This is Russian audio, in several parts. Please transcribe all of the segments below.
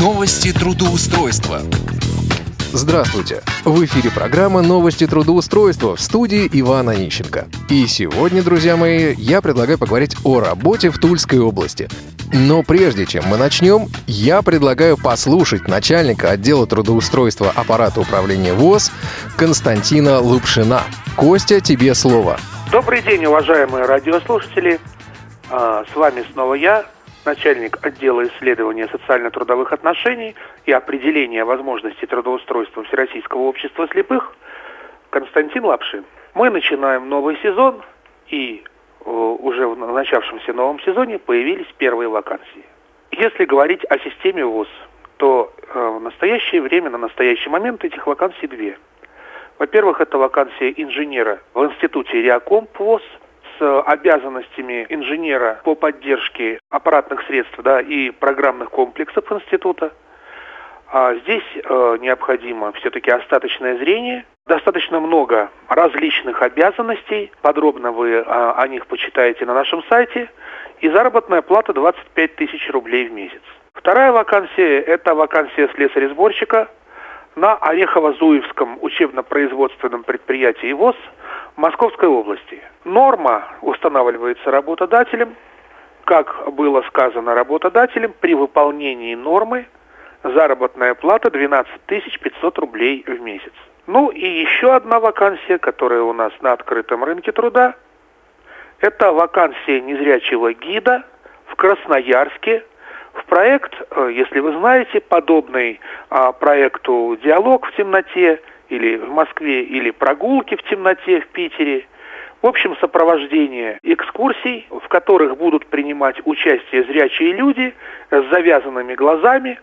Новости трудоустройства. Здравствуйте! В эфире программа «Новости трудоустройства» в студии Ивана Нищенко. И сегодня, друзья мои, я предлагаю поговорить о работе в Тульской области. Но прежде чем мы начнем, я предлагаю послушать начальника отдела трудоустройства аппарата управления ВОЗ Константина Лупшина. Костя, тебе слово. Добрый день, уважаемые радиослушатели. А, с вами снова я, начальник отдела исследования социально-трудовых отношений и определения возможностей трудоустройства Всероссийского общества слепых Константин Лапшин. Мы начинаем новый сезон, и э, уже в начавшемся новом сезоне появились первые вакансии. Если говорить о системе ВУЗ, то э, в настоящее время, на настоящий момент этих вакансий две. Во-первых, это вакансия инженера в институте Реакомп ВОЗ – с обязанностями инженера по поддержке аппаратных средств да, и программных комплексов института. А здесь э, необходимо все-таки остаточное зрение. Достаточно много различных обязанностей. Подробно вы э, о них почитаете на нашем сайте. И заработная плата 25 тысяч рублей в месяц. Вторая вакансия – это вакансия слесаря-сборщика на Орехово-Зуевском учебно-производственном предприятии ВОЗ – Московской области. Норма устанавливается работодателем, как было сказано работодателем, при выполнении нормы заработная плата 12 500 рублей в месяц. Ну и еще одна вакансия, которая у нас на открытом рынке труда, это вакансия незрячего гида в Красноярске в проект, э, если вы знаете, подобный а, проекту «Диалог в темноте», или в Москве, или прогулки в темноте в Питере. В общем, сопровождение экскурсий, в которых будут принимать участие зрячие люди с завязанными глазами.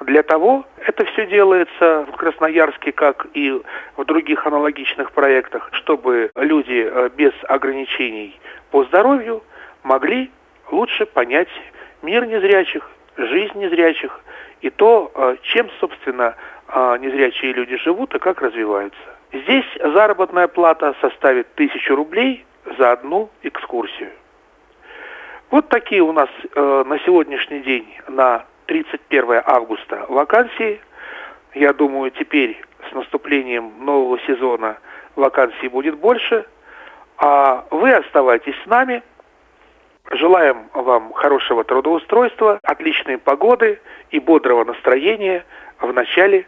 Для того это все делается в Красноярске, как и в других аналогичных проектах, чтобы люди э, без ограничений по здоровью могли лучше понять мир незрячих, жизнь незрячих и то, э, чем, собственно, незрячие люди живут и как развиваются. Здесь заработная плата составит тысячу рублей за одну экскурсию. Вот такие у нас э, на сегодняшний день, на 31 августа вакансии. Я думаю, теперь с наступлением нового сезона вакансий будет больше. А вы оставайтесь с нами. Желаем вам хорошего трудоустройства, отличной погоды и бодрого настроения в начале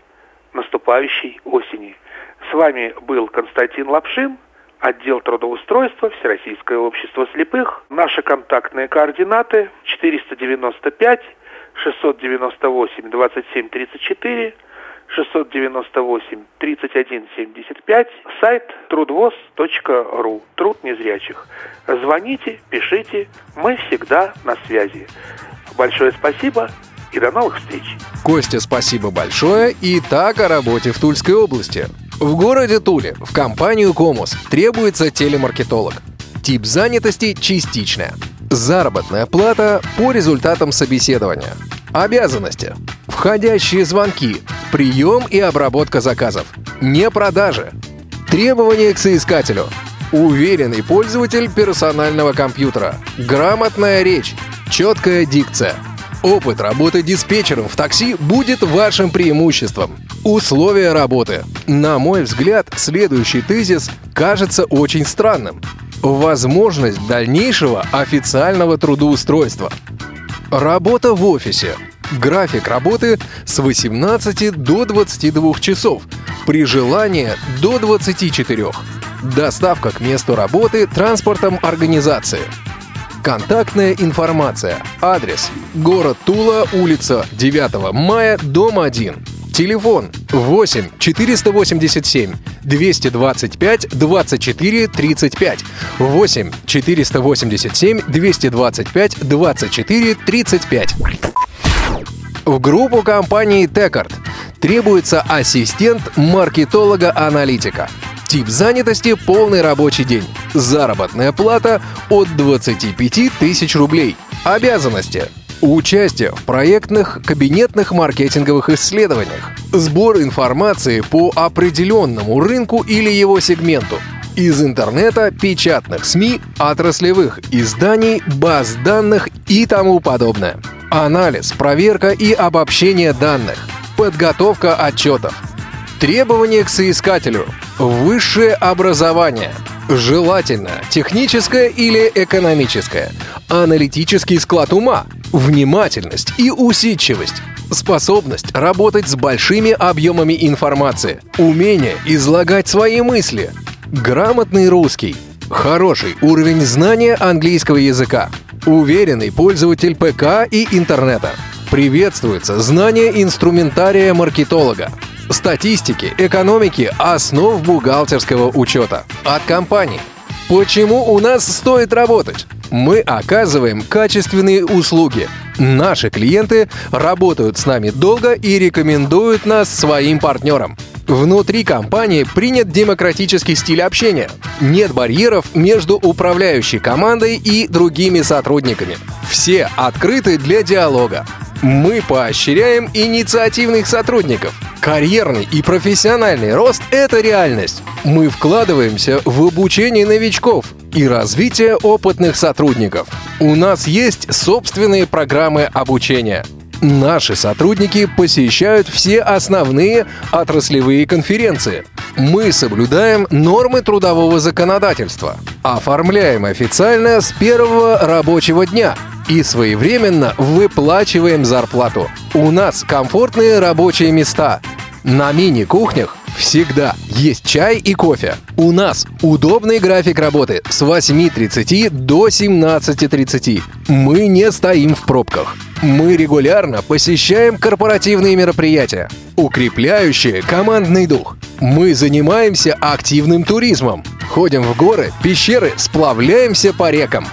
наступающей осени. С вами был Константин Лапшин, отдел трудоустройства, Всероссийское общество слепых. Наши контактные координаты 495 698 27 34 698 31 75, сайт трудвоз.ру, труд незрячих. Звоните, пишите, мы всегда на связи. Большое спасибо и до новых встреч. Костя, спасибо большое. И так о работе в Тульской области. В городе Туле в компанию «Комус» требуется телемаркетолог. Тип занятости частичная. Заработная плата по результатам собеседования. Обязанности. Входящие звонки. Прием и обработка заказов. Не продажи. Требования к соискателю. Уверенный пользователь персонального компьютера. Грамотная речь. Четкая дикция. Опыт работы диспетчером в такси будет вашим преимуществом. Условия работы. На мой взгляд, следующий тезис кажется очень странным. Возможность дальнейшего официального трудоустройства. Работа в офисе. График работы с 18 до 22 часов. При желании до 24. Доставка к месту работы транспортом организации. Контактная информация. Адрес. Город Тула, улица 9 мая, дом 1. Телефон 8 487 225 24 35 8 487 225 24 35 В группу компании Текард требуется ассистент маркетолога-аналитика – Тип занятости – полный рабочий день. Заработная плата – от 25 тысяч рублей. Обязанности – Участие в проектных кабинетных маркетинговых исследованиях. Сбор информации по определенному рынку или его сегменту. Из интернета, печатных СМИ, отраслевых изданий, баз данных и тому подобное. Анализ, проверка и обобщение данных. Подготовка отчетов. Требования к соискателю. Высшее образование. Желательно техническое или экономическое. Аналитический склад ума. Внимательность и усидчивость. Способность работать с большими объемами информации. Умение излагать свои мысли. Грамотный русский. Хороший уровень знания английского языка. Уверенный пользователь ПК и интернета. Приветствуется знание инструментария маркетолога. Статистики, экономики, основ бухгалтерского учета. От компании. Почему у нас стоит работать? Мы оказываем качественные услуги. Наши клиенты работают с нами долго и рекомендуют нас своим партнерам. Внутри компании принят демократический стиль общения. Нет барьеров между управляющей командой и другими сотрудниками. Все открыты для диалога. Мы поощряем инициативных сотрудников. Карьерный и профессиональный рост – это реальность. Мы вкладываемся в обучение новичков и развитие опытных сотрудников. У нас есть собственные программы обучения – Наши сотрудники посещают все основные отраслевые конференции. Мы соблюдаем нормы трудового законодательства. Оформляем официально с первого рабочего дня и своевременно выплачиваем зарплату. У нас комфортные рабочие места. На мини-кухнях всегда есть чай и кофе. У нас удобный график работы с 8.30 до 17.30. Мы не стоим в пробках. Мы регулярно посещаем корпоративные мероприятия, укрепляющие командный дух. Мы занимаемся активным туризмом, ходим в горы, пещеры, сплавляемся по рекам.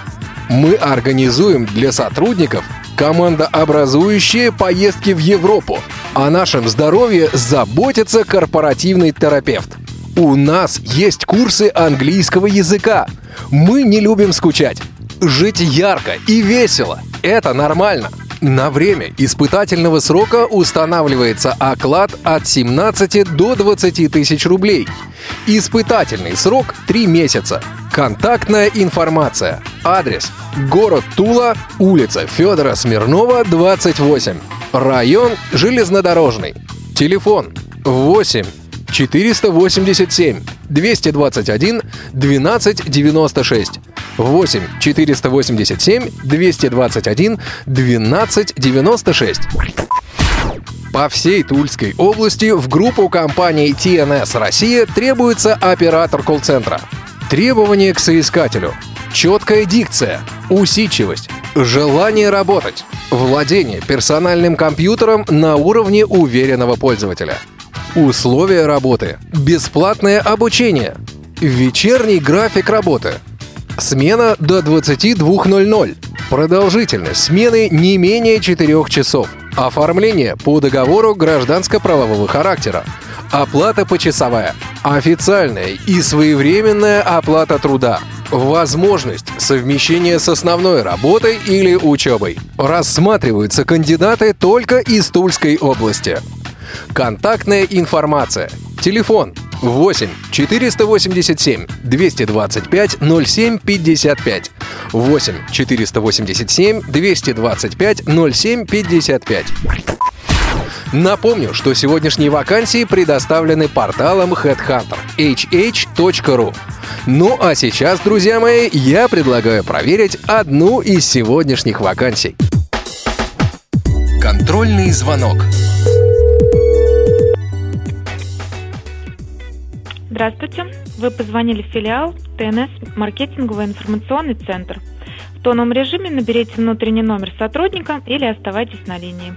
Мы организуем для сотрудников командообразующие поездки в Европу. О нашем здоровье заботится корпоративный терапевт. У нас есть курсы английского языка. Мы не любим скучать. Жить ярко и весело – это нормально – на время испытательного срока устанавливается оклад от 17 до 20 тысяч рублей. Испытательный срок 3 месяца. Контактная информация. Адрес. Город Тула, улица Федора Смирнова, 28. Район Железнодорожный. Телефон 8 487 221 1296. 8 487 221 1296. По всей Тульской области в группу компаний TNS Россия требуется оператор колл-центра. Требования к соискателю. Четкая дикция, усидчивость, желание работать, владение персональным компьютером на уровне уверенного пользователя. Условия работы. Бесплатное обучение. Вечерний график работы – Смена до 22.00. Продолжительность смены не менее 4 часов. Оформление по договору гражданско-правового характера. Оплата почасовая. Официальная и своевременная оплата труда. Возможность совмещения с основной работой или учебой. Рассматриваются кандидаты только из Тульской области. Контактная информация. Телефон 8 487 225 07 55 8 487 225 07 55 Напомню, что сегодняшние вакансии предоставлены порталом Headhunter hh.ru. Ну а сейчас, друзья мои, я предлагаю проверить одну из сегодняшних вакансий. Контрольный звонок. Здравствуйте. Вы позвонили в филиал ТНС «Маркетинговый информационный центр». В тоновом режиме наберите внутренний номер сотрудника или оставайтесь на линии.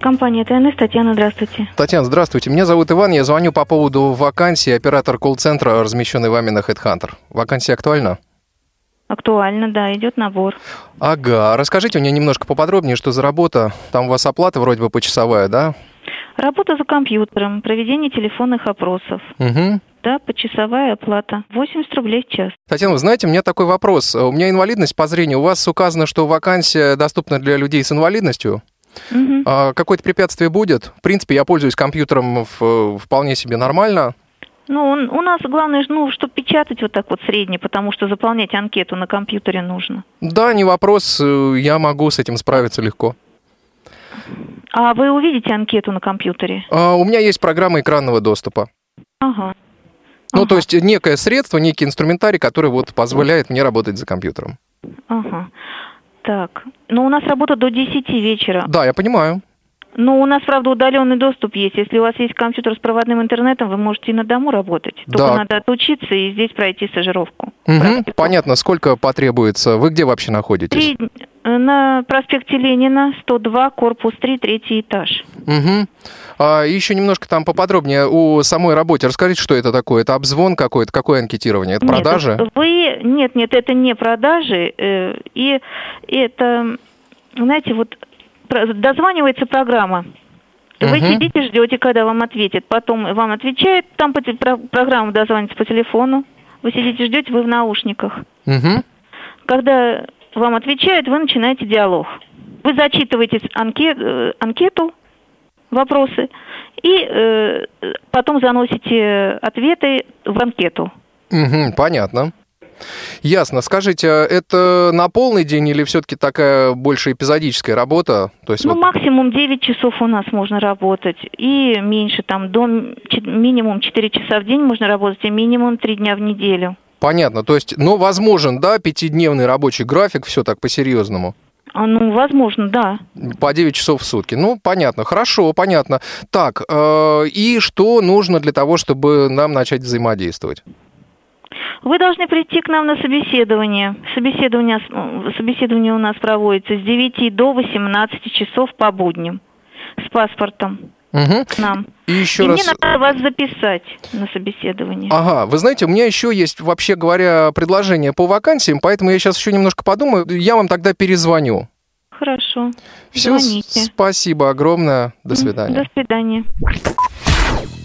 Компания ТНС, Татьяна, здравствуйте. Татьяна, здравствуйте. Меня зовут Иван, я звоню по поводу вакансии оператор колл-центра, размещенной вами на HeadHunter. Вакансия актуальна? Актуально, да, идет набор. Ага, расскажите мне немножко поподробнее, что за работа. Там у вас оплата вроде бы почасовая, да? Работа за компьютером, проведение телефонных опросов. Угу. Да, почасовая оплата. 80 рублей в час. Татьяна, вы знаете, у меня такой вопрос. У меня инвалидность по зрению. У вас указано, что вакансия доступна для людей с инвалидностью. А какое-то препятствие будет? В принципе, я пользуюсь компьютером в- вполне себе нормально. Ну, он- у нас главное, ну, чтобы печатать вот так вот средне, потому что заполнять анкету на компьютере нужно. Да, не вопрос, э, я могу с этим справиться легко. А вы увидите анкету на компьютере? А, У меня есть программа экранного доступа. Ага. Ну, Ага. то есть некое средство, некий инструментарий, который вот позволяет мне работать за компьютером. Ага. Так. Ну, у нас работа до 10 вечера. Да, я понимаю. Ну, у нас, правда, удаленный доступ есть. Если у вас есть компьютер с проводным интернетом, вы можете и на дому работать. Только Да. надо отучиться и здесь пройти стажировку. Практику. понятно, сколько потребуется. Вы где вообще находитесь? Три, на проспекте Ленина, 102, корпус 3, третий этаж. Мгм. А, еще немножко там поподробнее о самой работе. Расскажите, что это такое? Это обзвон какой-то? Какое анкетирование? Это Нет, продажи? Вы нет, нет, это не продажи, э, и это, знаете, вот дозванивается программа. Вы Мгм. сидите, ждете, когда вам ответят. Потом вам отвечают, там по программа дозвонится по телефону. Вы сидите, ждете, вы в наушниках. Мгм. Когда вам отвечают, вы начинаете диалог. Вы зачитываете анке- э, анкету, вопросы, и э, потом заносите ответы в анкету. Мгм, понятно. Ясно. Скажите, а это на полный день или все-таки такая больше эпизодическая работа? То есть Ну, вот- максимум 9 часов у нас можно работать, и меньше, там, до минимум 4 часа в день можно работать, и минимум 3 дня в неделю. Понятно. То есть, но возможен, да, пятидневный рабочий график, все так по-серьезному. А, ну, возможно, да. По 9 часов в сутки. Ну, понятно, хорошо, понятно. Так, э, и что нужно для того, чтобы нам начать взаимодействовать? Вы должны прийти к нам на собеседование. Собеседование, м, собеседование у нас проводится с 9 до 18 часов по будням с паспортом К нам. И еще и раз... мне надо вас записать на собеседование. Ага, вы знаете, у меня еще есть, вообще говоря, предложение по вакансиям, поэтому я сейчас еще немножко подумаю, я вам тогда перезвоню. Хорошо. Все, Звоните. спасибо огромное, до свидания. До свидания.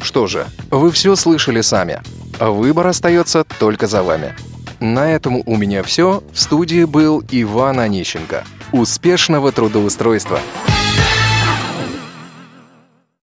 Что же, вы все слышали сами. Выбор остается только за вами. На этом у меня все. В студии был Иван Онищенко. Успешного трудоустройства!